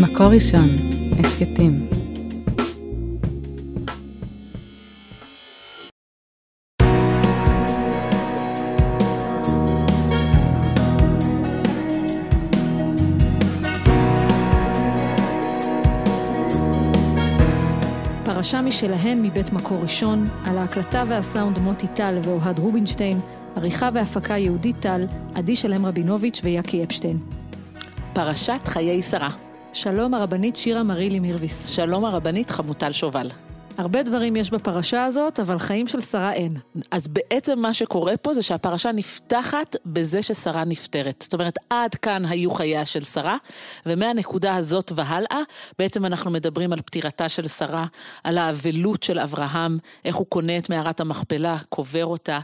מקור ראשון, הסכתים. פרשה משלהן מבית מקור ראשון, על ההקלטה והסאונד מוטי טל ואוהד רובינשטיין, עריכה והפקה יהודית טל, עדי שלם רבינוביץ' ויקי אפשטיין. פרשת חיי שרה. שלום הרבנית שירה מרילי מירביס. שלום הרבנית חמוטל שובל. הרבה דברים יש בפרשה הזאת, אבל חיים של שרה אין. אז בעצם מה שקורה פה זה שהפרשה נפתחת בזה ששרה נפטרת. זאת אומרת, עד כאן היו חייה של שרה, ומהנקודה הזאת והלאה, בעצם אנחנו מדברים על פטירתה של שרה, על האבלות של אברהם, איך הוא קונה את מערת המכפלה, קובר אותה,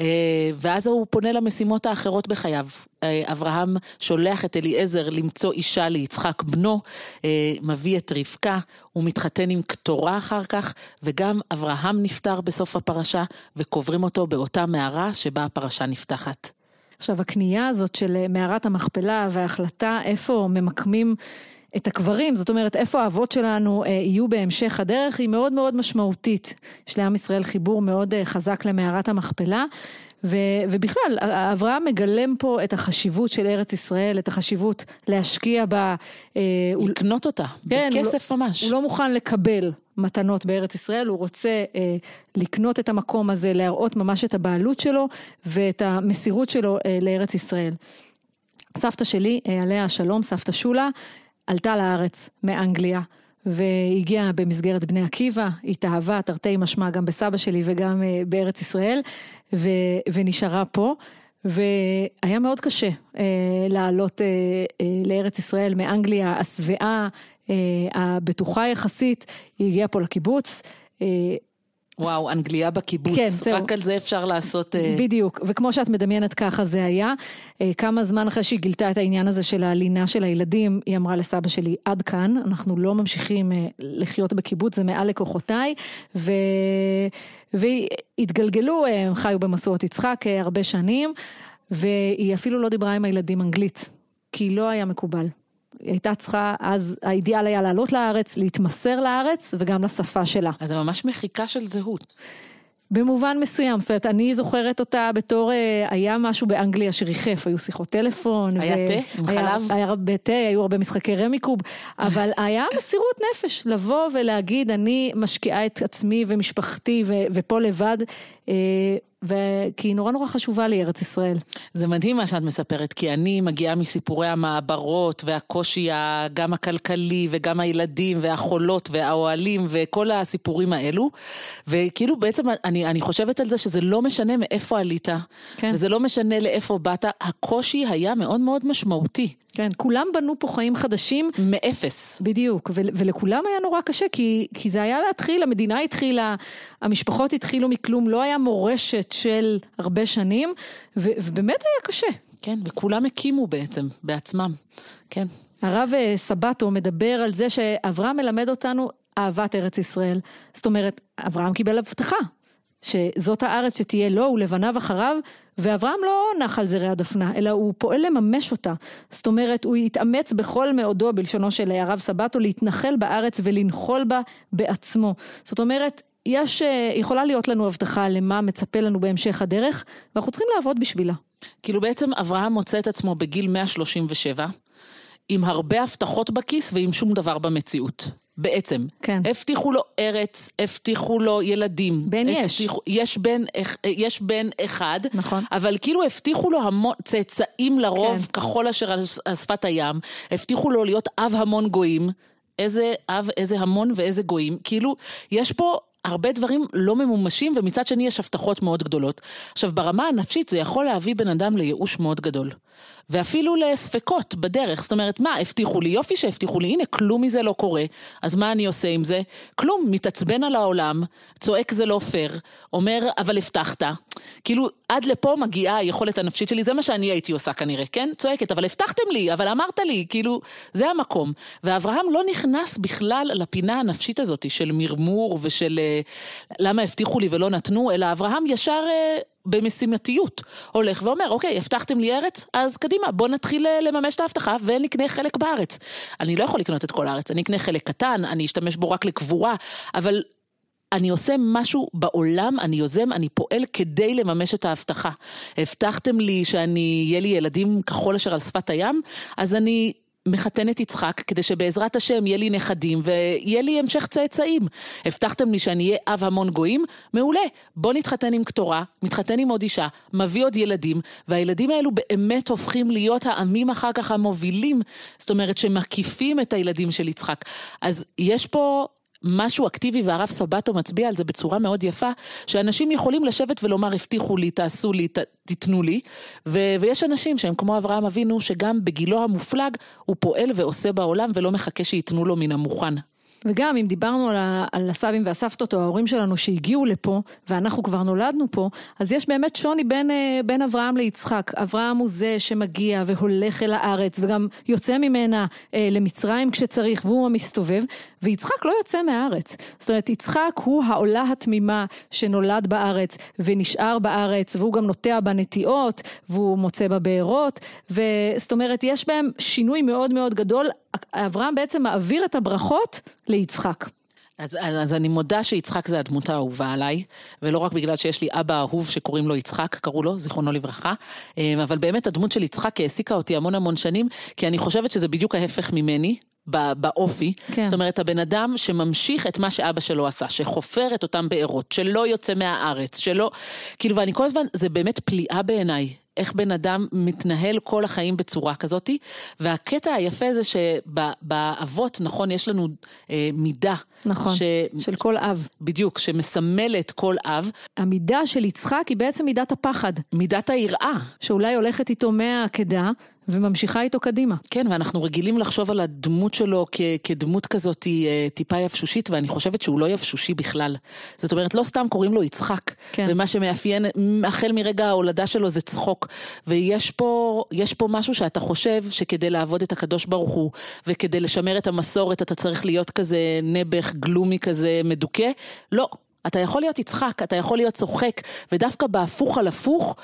אה, ואז הוא פונה למשימות האחרות בחייו. אה, אברהם שולח את אליעזר למצוא אישה ליצחק בנו, אה, מביא את רבקה, הוא מתחתן עם קטורה אחר כך, וגם אברהם נפטר בסוף הפרשה, וקוברים אותו באותה מערה שבה הפרשה נפתחת. עכשיו, הקנייה הזאת של אה, מערת המכפלה וההחלטה איפה ממקמים את הקברים, זאת אומרת, איפה האבות שלנו אה, יהיו בהמשך הדרך, היא מאוד מאוד משמעותית. יש לעם ישראל חיבור מאוד אה, חזק למערת המכפלה, ו, ובכלל, אברהם מגלם פה את החשיבות של ארץ ישראל, את החשיבות להשקיע בה. אה, לקנות אותה, כן, בכסף הוא לא- ממש. הוא לא מוכן לקבל מתנות בארץ ישראל, הוא רוצה אה, לקנות את המקום הזה, להראות ממש את הבעלות שלו ואת המסירות שלו אה, לארץ ישראל. סבתא שלי, אה, עליה השלום, סבתא שולה, עלתה לארץ מאנגליה. והגיעה במסגרת בני עקיבא, התאהבה תרתי משמע גם בסבא שלי וגם אה, בארץ ישראל, ו, ונשארה פה. והיה מאוד קשה אה, לעלות אה, אה, לארץ ישראל מאנגליה השבעה, אה, הבטוחה יחסית, היא הגיעה פה לקיבוץ. אה, וואו, אנגליה בקיבוץ, כן, זהו. רק על זה אפשר לעשות... אה, בדיוק, וכמו שאת מדמיינת ככה זה היה. אה, כמה זמן אחרי שהיא גילתה את העניין הזה של הלינה של הילדים, היא אמרה לסבא שלי, עד כאן, אנחנו לא ממשיכים אה, לחיות בקיבוץ, זה מעל לכוחותיי, ו... והתגלגלו, הם חיו במסורת יצחק הרבה שנים, והיא אפילו לא דיברה עם הילדים אנגלית, כי לא היה מקובל. היא הייתה צריכה, אז האידיאל היה לעלות לארץ, להתמסר לארץ וגם לשפה שלה. אז זה ממש מחיקה של זהות. במובן מסוים, זאת אומרת, אני זוכרת אותה בתור, אה, היה משהו באנגליה שריחף, היו שיחות טלפון. היה ו... תה עם היה, חלב? היה הרבה תה, היו הרבה משחקי רמיקוב, אבל היה מסירות נפש, לבוא ולהגיד, אני משקיעה את עצמי ומשפחתי ו... ופה לבד. אה, וכי היא נורא נורא חשובה לי ארץ ישראל. זה מדהים מה שאת מספרת, כי אני מגיעה מסיפורי המעברות והקושי גם הכלכלי וגם הילדים והחולות והאוהלים וכל הסיפורים האלו, וכאילו בעצם אני, אני חושבת על זה שזה לא משנה מאיפה עלית, כן. וזה לא משנה לאיפה באת, הקושי היה מאוד מאוד משמעותי. כן, כולם בנו פה חיים חדשים. מאפס. בדיוק, ו- ולכולם היה נורא קשה, כי, כי זה היה להתחיל, המדינה התחילה, המשפחות התחילו מכלום, לא היה מורשת של הרבה שנים, ו- ובאמת היה קשה. כן, וכולם הקימו בעצם, בעצמם, כן. הרב אה, סבטו מדבר על זה שאברהם מלמד אותנו אהבת ארץ ישראל. זאת אומרת, אברהם קיבל הבטחה, שזאת הארץ שתהיה לו ולבניו אחריו, ואברהם לא נח על זרי הדפנה, אלא הוא פועל לממש אותה. זאת אומרת, הוא התאמץ בכל מאודו, בלשונו של הרב סבטו, להתנחל בארץ ולנחול בה בעצמו. זאת אומרת, יש, אה, יכולה להיות לנו הבטחה למה מצפה לנו בהמשך הדרך, ואנחנו צריכים לעבוד בשבילה. כאילו בעצם אברהם מוצא את עצמו בגיל 137, עם הרבה הבטחות בכיס ועם שום דבר במציאות. בעצם. כן. הבטיחו לו ארץ, הבטיחו לו ילדים. בן הבטיחו, יש. יש בן, יש בן אחד. נכון. אבל כאילו הבטיחו לו המון, צאצאים לרוב, כן. כחול אשר על שפת הים. הבטיחו לו להיות אב המון גויים. איזה אב, איזה המון ואיזה גויים. כאילו, יש פה... הרבה דברים לא ממומשים, ומצד שני יש הבטחות מאוד גדולות. עכשיו, ברמה הנפשית זה יכול להביא בן אדם לייאוש מאוד גדול. ואפילו לספקות בדרך, זאת אומרת, מה, הבטיחו לי, יופי שהבטיחו לי, הנה, כלום מזה לא קורה, אז מה אני עושה עם זה? כלום, מתעצבן על העולם, צועק זה לא פייר, אומר, אבל הבטחת. כאילו, עד לפה מגיעה היכולת הנפשית שלי, זה מה שאני הייתי עושה כנראה, כן? צועקת, אבל הבטחתם לי, אבל אמרת לי, כאילו, זה המקום. ואברהם לא נכנס בכלל לפינה הנפשית הזאת של מרמור ושל למה הבטיחו לי ולא נתנו, אלא אברהם ישר... במשימתיות הולך ואומר, אוקיי, הבטחתם לי ארץ, אז קדימה, בוא נתחיל אה, לממש את ההבטחה ונקנה חלק בארץ. אני לא יכול לקנות את כל הארץ, אני אקנה חלק קטן, אני אשתמש בו רק לקבורה, אבל אני עושה משהו בעולם, אני יוזם, אני פועל כדי לממש את ההבטחה. הבטחתם לי שאני, יהיה לי ילדים כחול אשר על שפת הים, אז אני מחתן את יצחק כדי שבעזרת השם יהיה לי נכדים ויהיה לי המשך צאצאים. הבטחתם לי שאני אהיה אב המון גויים? מעולה. בוא נתחתן עם קטורה, מתחתן עם עוד אישה, מביא עוד ילדים, והילדים האלו באמת הופכים להיות העמים אחר כך המובילים, זאת אומרת שמקיפים את הילדים של יצחק. אז יש פה משהו אקטיבי והרב סבטו מצביע על זה בצורה מאוד יפה, שאנשים יכולים לשבת ולומר הבטיחו לי, תעשו לי, ת, תיתנו לי, ו- ויש אנשים שהם כמו אברהם אבינו, שגם בגילו המופלג הוא פועל ועושה בעולם ולא מחכה שייתנו לו מן המוכן. וגם אם דיברנו על, ה, על הסבים והסבתות או ההורים שלנו שהגיעו לפה ואנחנו כבר נולדנו פה, אז יש באמת שוני בין, אה, בין אברהם ליצחק. אברהם הוא זה שמגיע והולך אל הארץ וגם יוצא ממנה אה, למצרים כשצריך והוא המסתובב, ויצחק לא יוצא מהארץ. זאת אומרת, יצחק הוא העולה התמימה שנולד בארץ ונשאר בארץ והוא גם נוטע בנטיעות והוא מוצא בבארות, וזאת אומרת, יש בהם שינוי מאוד מאוד גדול. אברהם בעצם מעביר את הברכות ליצחק. אז, אז אני מודה שיצחק זה הדמות האהובה עליי, ולא רק בגלל שיש לי אבא אהוב שקוראים לו יצחק, קראו לו, זיכרונו לברכה, אה, אבל באמת הדמות של יצחק העסיקה אותי המון המון שנים, כי אני חושבת שזה בדיוק ההפך ממני. באופי, כן. זאת אומרת הבן אדם שממשיך את מה שאבא שלו עשה, שחופר את אותם בארות, שלא יוצא מהארץ, שלא, כאילו ואני כל הזמן, זה באמת פליאה בעיניי, איך בן אדם מתנהל כל החיים בצורה כזאתי, והקטע היפה זה שבאבות, נכון, יש לנו אה, מידה. נכון, ש... של כל אב. בדיוק, שמסמלת כל אב. המידה של יצחק היא בעצם מידת הפחד. מידת היראה. שאולי הולכת איתו מהעקדה. וממשיכה איתו קדימה. כן, ואנחנו רגילים לחשוב על הדמות שלו כ- כדמות כזאת אה, טיפה יבשושית, ואני חושבת שהוא לא יבשושי בכלל. זאת אומרת, לא סתם קוראים לו יצחק, כן. ומה שמאפיין, החל מרגע ההולדה שלו זה צחוק. ויש פה, פה משהו שאתה חושב שכדי לעבוד את הקדוש ברוך הוא, וכדי לשמר את המסורת אתה צריך להיות כזה נעבך, גלומי כזה, מדוכא. לא, אתה יכול להיות יצחק, אתה יכול להיות צוחק, ודווקא בהפוך על הפוך,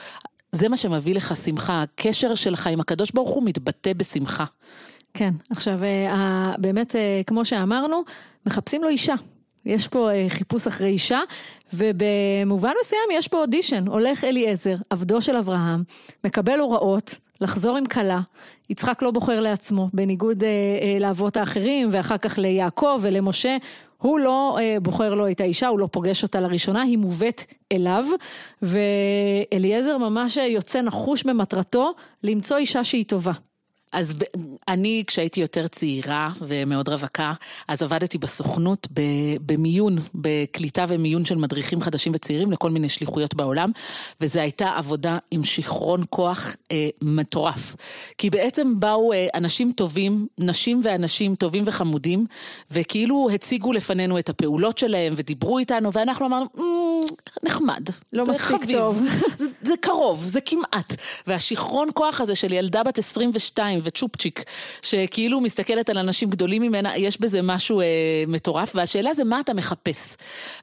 זה מה שמביא לך שמחה, הקשר שלך עם הקדוש ברוך הוא מתבטא בשמחה. כן, עכשיו אה, באמת אה, כמו שאמרנו, מחפשים לו אישה. יש פה אה, חיפוש אחרי אישה, ובמובן מסוים יש פה אודישן, הולך אליעזר, עבדו של אברהם, מקבל הוראות לחזור עם כלה, יצחק לא בוחר לעצמו, בניגוד לאבות האחרים, ואחר כך ליעקב ולמשה, הוא לא אה, בוחר לו את האישה, הוא לא פוגש אותה לראשונה, היא מובאת אליו, ואליעזר ממש יוצא נחוש במטרתו למצוא אישה שהיא טובה. אז אני, כשהייתי יותר צעירה ומאוד רווקה, אז עבדתי בסוכנות במיון, בקליטה ומיון של מדריכים חדשים וצעירים לכל מיני שליחויות בעולם, וזו הייתה עבודה עם שיכרון כוח אה, מטורף. כי בעצם באו אה, אנשים טובים, נשים ואנשים טובים וחמודים, וכאילו הציגו לפנינו את הפעולות שלהם ודיברו איתנו, ואנחנו אמרנו, mm, נחמד. לא מספיק טוב. זה, זה קרוב, זה כמעט. והשיכרון כוח הזה של ילדה בת 22, וצ'ופצ'יק, שכאילו מסתכלת על אנשים גדולים ממנה, יש בזה משהו אה, מטורף, והשאלה זה מה אתה מחפש.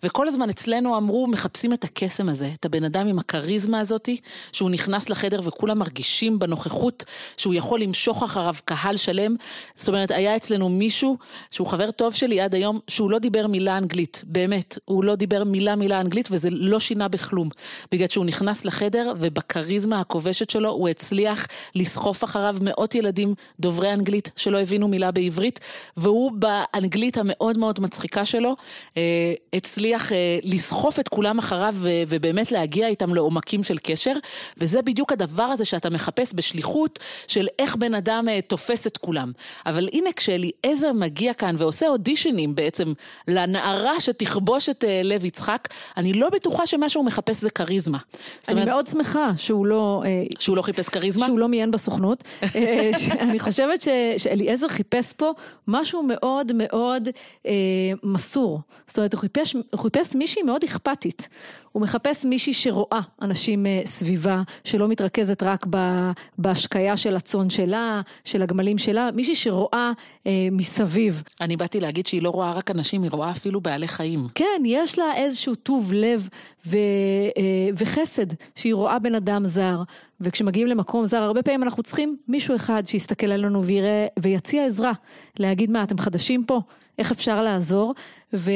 וכל הזמן אצלנו אמרו, מחפשים את הקסם הזה, את הבן אדם עם הכריזמה הזאתי, שהוא נכנס לחדר וכולם מרגישים בנוכחות שהוא יכול למשוך אחריו קהל שלם. זאת אומרת, היה אצלנו מישהו, שהוא חבר טוב שלי עד היום, שהוא לא דיבר מילה אנגלית, באמת, הוא לא דיבר מילה מילה אנגלית, וזה לא שינה בכלום. בגלל שהוא נכנס לחדר, ובכריזמה הכובשת שלו, הוא הצליח לסחוף אחריו מאות ילדים. ילדים דוברי אנגלית שלא הבינו מילה בעברית, והוא באנגלית המאוד מאוד מצחיקה שלו, אה, הצליח אה, לסחוף את כולם אחריו ובאמת להגיע איתם לעומקים של קשר, וזה בדיוק הדבר הזה שאתה מחפש בשליחות של איך בן אדם אה, תופס את כולם. אבל הנה כשאליעזר מגיע כאן ועושה אודישנים בעצם לנערה שתכבוש את לב יצחק, אני לא בטוחה שמה שהוא מחפש זה כריזמה. אני אומרת, מאוד שמחה שהוא לא... שהוא לא חיפש כריזמה? שהוא לא מיין בסוכנות. אני חושבת שאליעזר חיפש פה משהו מאוד מאוד אה, מסור. זאת אומרת, הוא חיפש, הוא חיפש מישהי מאוד אכפתית. הוא מחפש מישהי שרואה אנשים אה, סביבה, שלא מתרכזת רק בהשקיה של הצאן שלה, של הגמלים שלה, מישהי שרואה אה, מסביב. אני באתי להגיד שהיא לא רואה רק אנשים, היא רואה אפילו בעלי חיים. כן, יש לה איזשהו טוב לב ו, אה, וחסד שהיא רואה בן אדם זר, וכשמגיעים למקום זר, הרבה פעמים אנחנו צריכים מישהו אחד שיסתכל עלינו ויראה, ויציע עזרה, להגיד מה, אתם חדשים פה? איך אפשר לעזור? ו,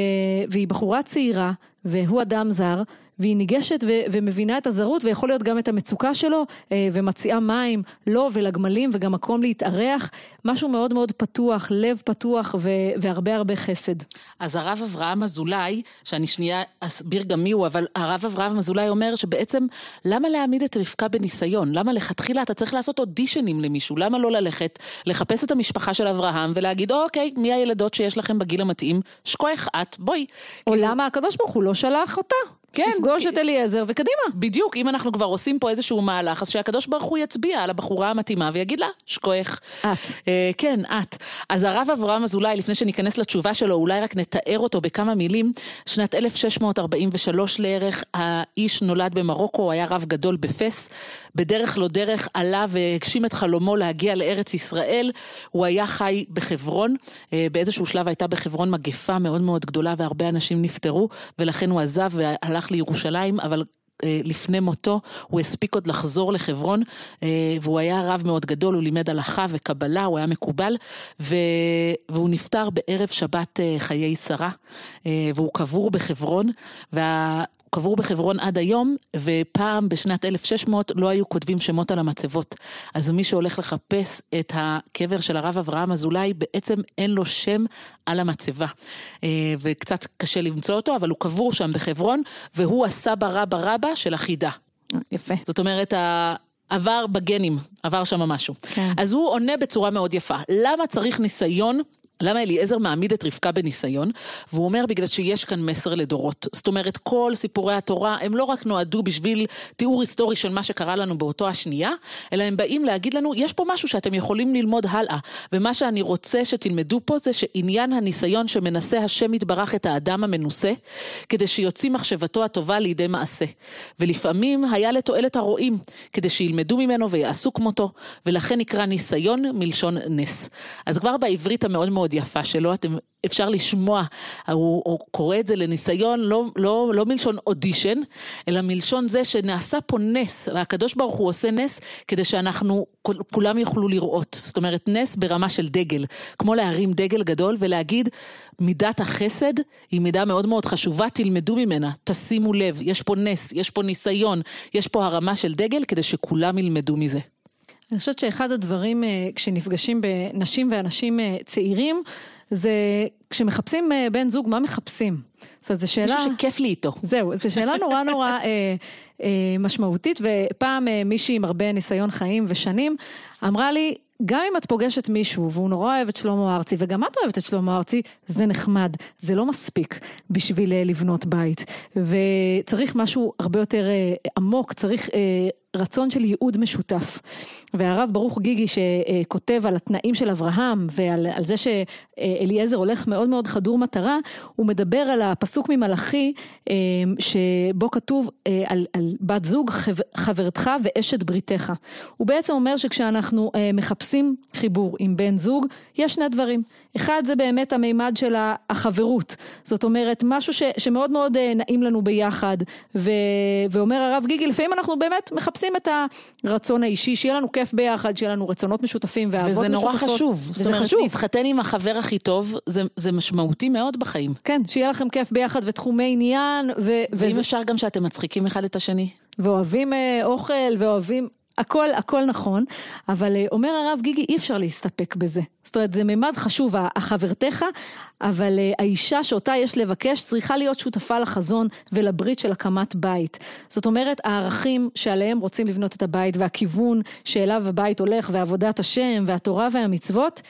והיא בחורה צעירה, והוא אדם זר, והיא ניגשת ו- ומבינה את הזרות ויכול להיות גם את המצוקה שלו אה, ומציעה מים לו ולגמלים וגם מקום להתארח, משהו מאוד מאוד פתוח, לב פתוח ו- והרבה הרבה חסד. אז הרב אברהם אזולאי, שאני שנייה אסביר גם מי הוא, אבל הרב אברהם אזולאי אומר שבעצם למה להעמיד את רבקה בניסיון? למה לכתחילה אתה צריך לעשות אודישנים למישהו? למה לא ללכת, לחפש את המשפחה של אברהם ולהגיד, אוקיי, מי הילדות שיש לכם בגיל המתאים? שכוח את, בואי. או כאילו- למה הקדוש ברוך הוא לא שלח אותה? כן, תפגוש כי- את אליעזר וקדימה. בדיוק, אם אנחנו כבר עושים פה איזשהו מהלך, אז שהקדוש ברוך הוא יצביע על הבחורה המתאימה ויגיד לה, שכוח. את. אה, כן, את. אז הרב אברהם אזולאי, לפני שניכנס לתשובה שלו, אולי רק נתאר אותו בכמה מילים. שנת 1643 לערך, האיש נולד במרוקו, היה רב גדול בפס. בדרך לא דרך עלה והגשים את חלומו להגיע לארץ ישראל. הוא היה חי בחברון. אה, באיזשהו שלב הייתה בחברון מגפה מאוד מאוד גדולה והרבה אנשים נפטרו, ולכן הוא עזב והלך לירושלים, אבל אה, לפני מותו, הוא הספיק עוד לחזור לחברון, אה, והוא היה רב מאוד גדול, הוא לימד הלכה וקבלה, הוא היה מקובל. והוא נפטר בערב שבת אה, חיי שרה, והוא קבור בחברון. קבור בחברון עד היום, ופעם בשנת 1600 לא היו כותבים שמות על המצבות. אז מי שהולך לחפש את הקבר של הרב אברהם אזולאי, בעצם אין לו שם על המצבה. אה, וקצת קשה למצוא אותו, אבל הוא קבור שם בחברון, והוא הסבא רבא רבא של החידה. יפה. זאת אומרת, עבר בגנים, עבר שם משהו. כן. אז הוא עונה בצורה מאוד יפה. למה צריך ניסיון? למה אליעזר מעמיד את רבקה בניסיון? והוא אומר בגלל שיש כאן מסר לדורות. זאת אומרת, כל סיפורי התורה הם לא רק נועדו בשביל תיאור היסטורי של מה שקרה לנו באותו השנייה, אלא הם באים להגיד לנו, יש פה משהו שאתם יכולים ללמוד הלאה. ומה שאני רוצה שתלמדו פה זה שעניין הניסיון שמנסה השם יתברך את האדם המנוסה, כדי שיוציא מחשבתו הטובה לידי מעשה. ולפעמים היה לתועלת הרועים, כדי שילמדו ממנו ויעשו כמותו, ולכן נקרא ניסיון מלשון נס. אז כבר בעברית המאוד מאוד יפה שלו, אתם, אפשר לשמוע, הוא, הוא קורא את זה לניסיון לא, לא, לא מלשון אודישן, אלא מלשון זה שנעשה פה נס, והקדוש ברוך הוא עושה נס כדי שאנחנו, כול- כולם יוכלו לראות. זאת אומרת, נס ברמה של דגל, כמו להרים דגל גדול ולהגיד, מידת החסד היא מידה מאוד מאוד חשובה, תלמדו ממנה, תשימו לב, יש פה נס, יש פה ניסיון, יש פה הרמה של דגל כדי שכולם ילמדו מזה. אני חושבת שאחד הדברים אה, כשנפגשים בנשים ואנשים אה, צעירים, זה כשמחפשים אה, בן זוג, מה מחפשים? זאת אומרת, זו שאלה... מישהו שכיף לי איתו. זהו, זו שאלה נורא נורא אה, אה, משמעותית, ופעם אה, מישהי עם הרבה ניסיון חיים ושנים אמרה לי, גם אם את פוגשת מישהו והוא נורא אוהב את שלמה ארצי, וגם את אוהבת את שלמה ארצי, זה נחמד, זה לא מספיק בשביל לבנות בית. וצריך משהו הרבה יותר אה, עמוק, צריך אה, רצון של ייעוד משותף. והרב ברוך גיגי שכותב על התנאים של אברהם ועל על זה שאליעזר הולך מאוד מאוד חדור מטרה, הוא מדבר על הפסוק ממלאכי אה, שבו כתוב אה, על, על בת זוג חב- חברתך ואשת בריתך. הוא בעצם אומר שכשאנחנו אה, מחפשים חיבור עם בן זוג, יש שני דברים. אחד זה באמת המימד של החברות, זאת אומרת משהו ש, שמאוד מאוד אה, נעים לנו ביחד, ו, ואומר הרב גיגי, לפעמים אנחנו באמת מחפשים את הרצון האישי, שיהיה לנו כיף ביחד, שיהיה לנו רצונות משותפים ואהבות וזה משותפות. נורא חשוב. זאת וזה אומרת, חשוב. להתחתן עם החבר הכי טוב, זה, זה משמעותי מאוד בחיים. כן, שיהיה לכם כיף ביחד ותחומי עניין, ו, ואם וזה, אפשר גם שאתם מצחיקים אחד את השני. ואוהבים אה, אוכל, ואוהבים, הכל, הכל נכון, אבל אה, אומר הרב גיגי, אי אפשר להסתפק בזה. זאת אומרת, זה מימד חשוב, החברתך, אבל אה, האישה שאותה יש לבקש צריכה להיות שותפה לחזון ולברית של הקמת בית. זאת אומרת, הערכים שעליהם רוצים לבנות את הבית, והכיוון שאליו הבית הולך, ועבודת השם, והתורה והמצוות,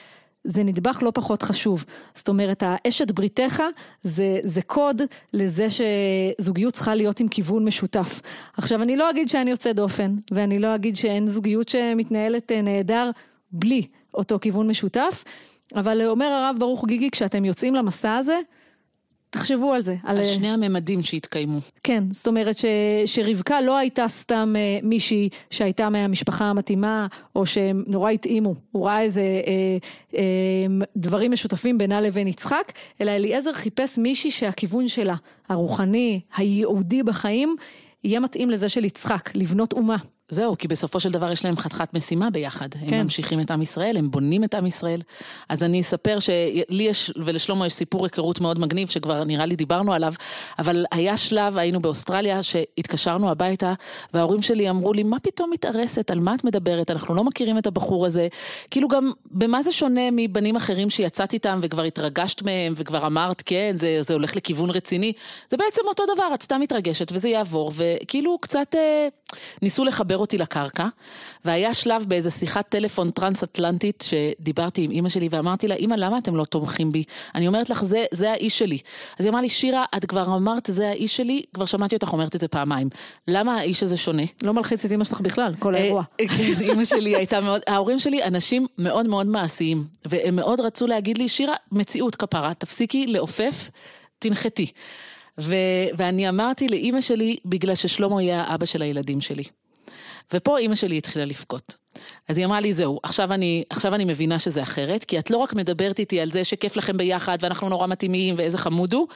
זה נדבך לא פחות חשוב. זאת אומרת, האשת בריתך זה, זה קוד לזה שזוגיות צריכה להיות עם כיוון משותף. עכשיו, אני לא אגיד שאני יוצא דופן, ואני לא אגיד שאין זוגיות שמתנהלת אה, נהדר בלי אותו כיוון משותף, אבל אומר הרב ברוך גיגי, כשאתם יוצאים למסע הזה, תחשבו על זה. על על שני הממדים שהתקיימו. כן, זאת אומרת ש, שרבקה לא הייתה סתם אה, מישהי שהייתה מהמשפחה המתאימה, או שהם נורא התאימו, הוא ראה איזה אה, אה, דברים משותפים בינה לבין יצחק, אלא אליעזר חיפש מישהי שהכיוון שלה, הרוחני, הייעודי בחיים, יהיה מתאים לזה של יצחק, לבנות אומה. זהו, כי בסופו של דבר יש להם חתיכת משימה ביחד. כן. הם ממשיכים את עם ישראל, הם בונים את עם ישראל. אז אני אספר שלי יש, ולשלמה יש סיפור היכרות מאוד מגניב, שכבר נראה לי דיברנו עליו, אבל היה שלב, היינו באוסטרליה, שהתקשרנו הביתה, וההורים שלי אמרו לי, מה פתאום מתארסת, על מה את מדברת, אנחנו לא מכירים את הבחור הזה. כאילו גם, במה זה שונה מבנים אחרים שיצאת איתם וכבר התרגשת מהם, וכבר אמרת, כן, זה, זה הולך לכיוון רציני. זה בעצם אותו דבר, את סתם מתרגשת וזה יעבור, וכאילו קצת אה, ניסו לחבר אותי לקרקע, והיה שלב באיזה שיחת טלפון טרנס-אטלנטית שדיברתי עם אימא שלי ואמרתי לה, אימא, למה אתם לא תומכים בי? אני אומרת לך, זה, זה האיש שלי. אז היא אמרה לי, שירה, את כבר אמרת, זה האיש שלי, כבר שמעתי אותך אומרת את זה פעמיים. למה האיש הזה שונה? לא מלחיץ את אימא שלך בכלל, כל האירוע. אה, כן, אימא שלי הייתה מאוד, ההורים שלי אנשים מאוד מאוד מעשיים, והם מאוד רצו להגיד לי, שירה, מציאות כפרה, תפסיקי לעופף, תנחתי. ו- ואני אמרתי לאימא שלי, בגלל ששלמה יהיה האבא של הילדים שלי. ופה אימא שלי התחילה לבכות. אז היא אמרה לי, זהו, עכשיו אני, עכשיו אני מבינה שזה אחרת, כי את לא רק מדברת איתי על זה שכיף לכם ביחד ואנחנו נורא מתאימים ואיזה חמוד הוא,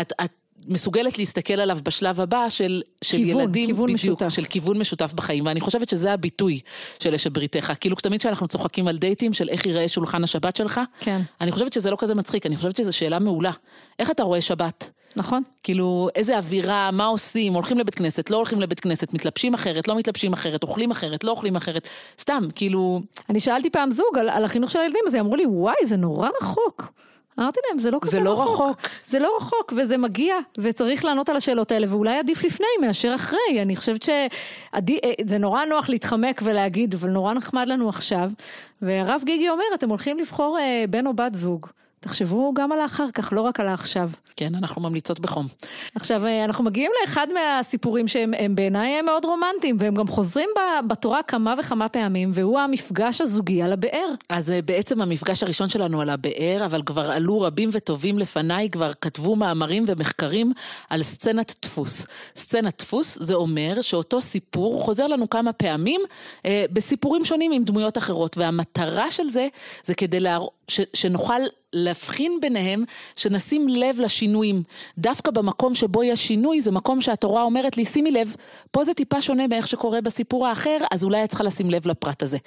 את, את מסוגלת להסתכל עליו בשלב הבא של, של כיוון, ילדים, כיוון בדיוק, משותף. של כיוון משותף בחיים, ואני חושבת שזה הביטוי של אשת בריתך. כאילו תמיד כשאנחנו צוחקים על דייטים של איך ייראה שולחן השבת שלך, כן. אני חושבת שזה לא כזה מצחיק, אני חושבת שזו שאלה מעולה. איך אתה רואה שבת? נכון. כאילו, איזה אווירה, מה עושים, הולכים לבית כנסת, לא הולכים לבית כנסת, מתלבשים אחרת, לא מתלבשים אחרת, אוכלים אחרת, לא אוכלים אחרת, סתם, כאילו... אני שאלתי פעם זוג על, על החינוך של הילדים, אז הם אמרו לי, וואי, זה נורא רחוק. אמרתי להם, זה לא כזה זה לא רחוק. רחוק. זה לא רחוק, וזה מגיע, וצריך לענות על השאלות האלה, ואולי עדיף לפני מאשר אחרי. אני חושבת שזה נורא נוח להתחמק ולהגיד, אבל נורא נחמד לנו עכשיו. והרב גיגי אומר, אתם הולכים לבחור אה, בן או בת זוג. תחשבו גם על האחר כך, לא רק על העכשיו. כן, אנחנו ממליצות בחום. עכשיו, אה, אנחנו מגיעים לאחד מהסיפורים שהם הם בעיניי מאוד רומנטיים, והם גם חוזרים בתורה כמה וכמה פעמים, והוא המפגש הזוגי על הבאר. אז אה, בעצם המפגש הראשון שלנו על הבאר, אבל כבר עלו רבים וטובים לפניי, כבר כתבו מאמרים ומחקרים על סצנת דפוס. סצנת דפוס זה אומר שאותו סיפור חוזר לנו כמה פעמים אה, בסיפורים שונים עם דמויות אחרות, והמטרה של זה, זה כדי להראות, ש- שנוכל להבחין ביניהם, שנשים לב לשינויים. דווקא במקום שבו יש שינוי, זה מקום שהתורה אומרת לי, שימי לב, פה זה טיפה שונה מאיך שקורה בסיפור האחר, אז אולי את צריכה לשים לב לפרט הזה.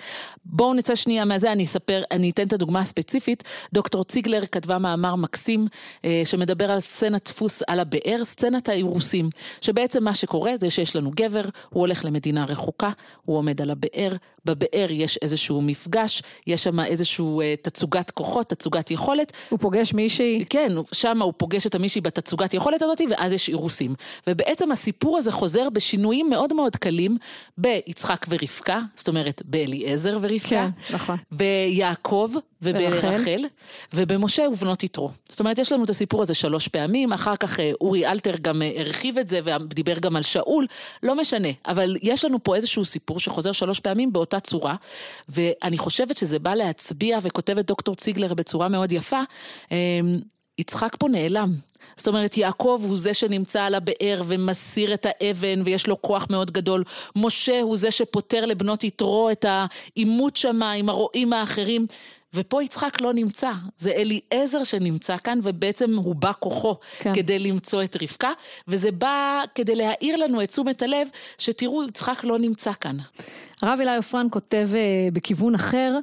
בואו נצא שנייה מהזה, אני אספר, אני אתן את הדוגמה הספציפית. דוקטור ציגלר כתבה מאמר מקסים, אה, שמדבר על סצנת דפוס על הבאר, סצנת האירוסים, שבעצם מה שקורה זה שיש לנו גבר, הוא הולך למדינה רחוקה, הוא עומד על הבאר, בבאר יש איזשהו מפגש, יש שם איזשהו אה, תצוגת כוחות, תצוגת יכולת, הוא פוגש מישהי, כן, שם הוא פוגש את המישהי בתצוגת יכולת הזאת, ואז יש אירוסים. ובעצם הסיפור הזה חוזר בשינויים מאוד מאוד קלים ביצחק ורבקה, זאת אומרת באליעזר ורבקה, כן, נכון. ביעקב. וברחל, ובמשה ובנות יתרו. זאת אומרת, יש לנו את הסיפור הזה שלוש פעמים, אחר כך אה, אורי אלתר גם אה, הרחיב את זה ודיבר גם על שאול, לא משנה, אבל יש לנו פה איזשהו סיפור שחוזר שלוש פעמים באותה צורה, ואני חושבת שזה בא להצביע, וכותבת דוקטור ציגלר בצורה מאוד יפה, אה, יצחק פה נעלם. זאת אומרת, יעקב הוא זה שנמצא על הבאר ומסיר את האבן ויש לו כוח מאוד גדול. משה הוא זה שפותר לבנות יתרו את העימות שמה עם הרועים האחרים. ופה יצחק לא נמצא, זה אליעזר שנמצא כאן ובעצם הוא בא כוחו כן. כדי למצוא את רבקה, וזה בא כדי להאיר לנו את תשומת הלב שתראו, יצחק לא נמצא כאן. הרב אלי עופרן כותב אה, בכיוון אחר,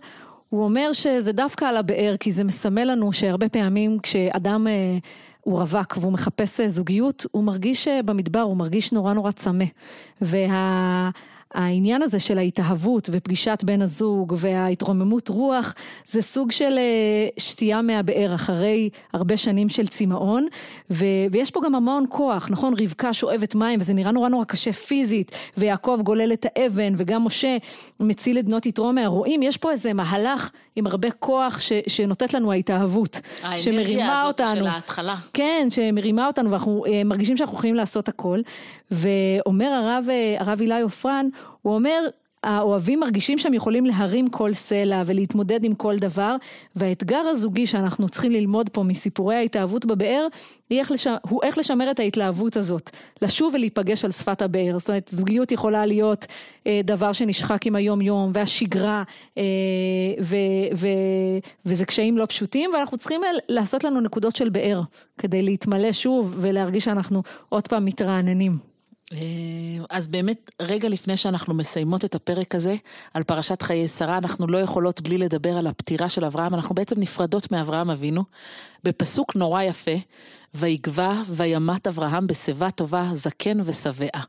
הוא אומר שזה דווקא על הבאר, כי זה מסמל לנו שהרבה פעמים כשאדם אה, הוא רווק והוא מחפש אה, זוגיות, הוא מרגיש במדבר, הוא מרגיש נורא נורא צמא. וה... העניין הזה של ההתאהבות ופגישת בן הזוג וההתרוממות רוח זה סוג של אה, שתייה מהבאר אחרי הרבה שנים של צמאון ו- ויש פה גם המון כוח, נכון? רבקה שואבת מים וזה נראה נורא נורא קשה פיזית ויעקב גולל את האבן וגם משה מציל את בנות יתרו מהרועים, יש פה איזה מהלך עם הרבה כוח ש- שנותנת לנו ההתאהבות, האנרגיה הזאת של ההתחלה. כן, שמרימה אותנו ואנחנו אה, מרגישים שאנחנו יכולים לעשות הכל. ואומר הרב, אה, הרב אילי עופרן, הוא אומר, האוהבים מרגישים שהם יכולים להרים כל סלע ולהתמודד עם כל דבר, והאתגר הזוגי שאנחנו צריכים ללמוד פה מסיפורי ההתאהבות בבאר, איך לש... הוא איך לשמר את ההתלהבות הזאת, לשוב ולהיפגש על שפת הבאר. זאת אומרת, זוגיות יכולה להיות אה, דבר שנשחק עם היום-יום והשגרה, אה, ו... ו... וזה קשיים לא פשוטים, ואנחנו צריכים לעשות לנו נקודות של באר, כדי להתמלא שוב ולהרגיש שאנחנו עוד פעם מתרעננים. אה, אז באמת, רגע לפני שאנחנו מסיימות את הפרק הזה על פרשת חיי שרה, אנחנו לא יכולות בלי לדבר על הפטירה של אברהם, אנחנו בעצם נפרדות מאברהם אבינו, בפסוק נורא יפה, ויגבע וימת אברהם בשיבה טובה, זקן ושבעה.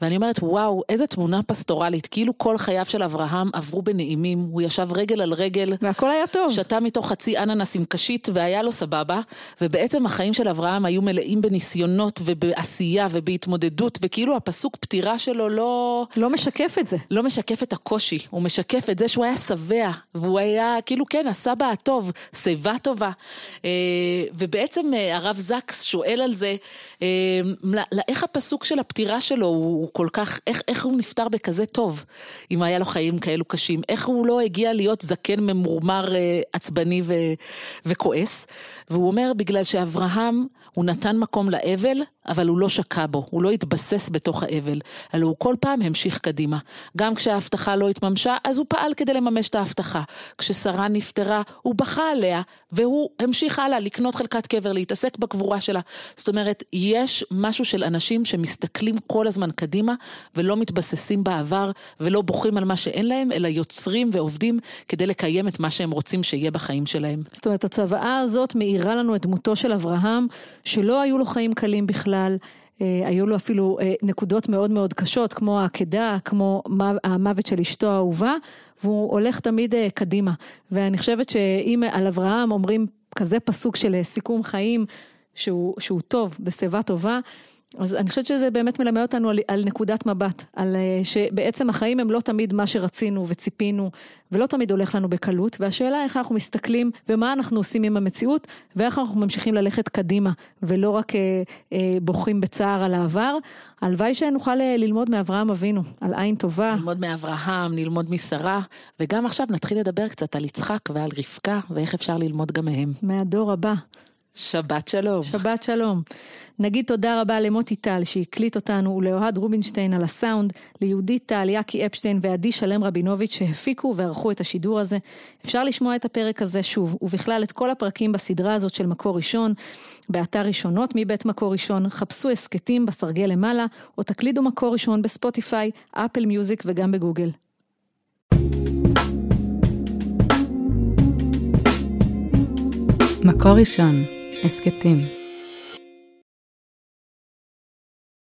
ואני אומרת, וואו, איזה תמונה פסטורלית, כאילו כל חייו של אברהם עברו בנעימים, הוא ישב רגל על רגל. והכל היה טוב. שתה מתוך חצי אננס עם קשית והיה לו סבבה, ובעצם החיים של אברהם היו מלאים בניסיונות ובעשייה ובהתמודדות, וכאילו הפסוק פטירה שלו לא... לא משקף את זה. לא משקף את הקושי, הוא משקף את זה שהוא היה שבע, והוא היה, כאילו כן, הסבא הטוב, שיבה טובה. אה, ובעצם אה, הרב זקס שואל על זה, אה, איך הפסוק של הפטירה שלו הוא, כל כך, איך, איך הוא נפטר בכזה טוב, אם היה לו חיים כאלו קשים, איך הוא לא הגיע להיות זקן ממורמר, עצבני ו, וכועס, והוא אומר, בגלל שאברהם, הוא נתן מקום לאבל, אבל הוא לא שקע בו, הוא לא התבסס בתוך האבל, אלא הוא כל פעם המשיך קדימה. גם כשההבטחה לא התממשה, אז הוא פעל כדי לממש את ההבטחה. כששרה נפטרה, הוא בכה עליה, והוא המשיך הלאה לקנות חלקת קבר, להתעסק בקבורה שלה. זאת אומרת, יש משהו של אנשים שמסתכלים כל הזמן קדימה, ולא מתבססים בעבר, ולא בוכים על מה שאין להם, אלא יוצרים ועובדים כדי לקיים את מה שהם רוצים שיהיה בחיים שלהם. זאת אומרת, הצוואה הזאת מאירה לנו את דמותו של אברהם, שלא היו לו חיים קלים בכלל. אה, היו לו אפילו אה, נקודות מאוד מאוד קשות, כמו העקדה, כמו המוות של אשתו האהובה, והוא הולך תמיד אה, קדימה. ואני חושבת שאם על אברהם אומרים כזה פסוק של סיכום חיים, שהוא, שהוא טוב, בשיבה טובה, אז אני חושבת שזה באמת מלמד אותנו על, על נקודת מבט, על שבעצם החיים הם לא תמיד מה שרצינו וציפינו, ולא תמיד הולך לנו בקלות, והשאלה איך אנחנו מסתכלים ומה אנחנו עושים עם המציאות, ואיך אנחנו ממשיכים ללכת קדימה, ולא רק אה, אה, בוכים בצער על העבר. הלוואי שנוכל אה, ללמוד מאברהם אבינו, על עין טובה. ללמוד מאברהם, ללמוד משרה, וגם עכשיו נתחיל לדבר קצת על יצחק ועל רבקה, ואיך אפשר ללמוד גם מהם. מהדור הבא. שבת שלום. שבת שלום. נגיד תודה רבה למוטי טל שהקליט אותנו ולאוהד רובינשטיין על הסאונד, ליהודית טל, יאקי אפשטיין ועדי שלם רבינוביץ' שהפיקו וערכו את השידור הזה. אפשר לשמוע את הפרק הזה שוב, ובכלל את כל הפרקים בסדרה הזאת של מקור ראשון, באתר ראשונות מבית מקור ראשון, חפשו הסכתים בסרגל למעלה, או תקלידו מקור ראשון בספוטיפיי, אפל מיוזיק וגם בגוגל. מקור ראשון הסכתים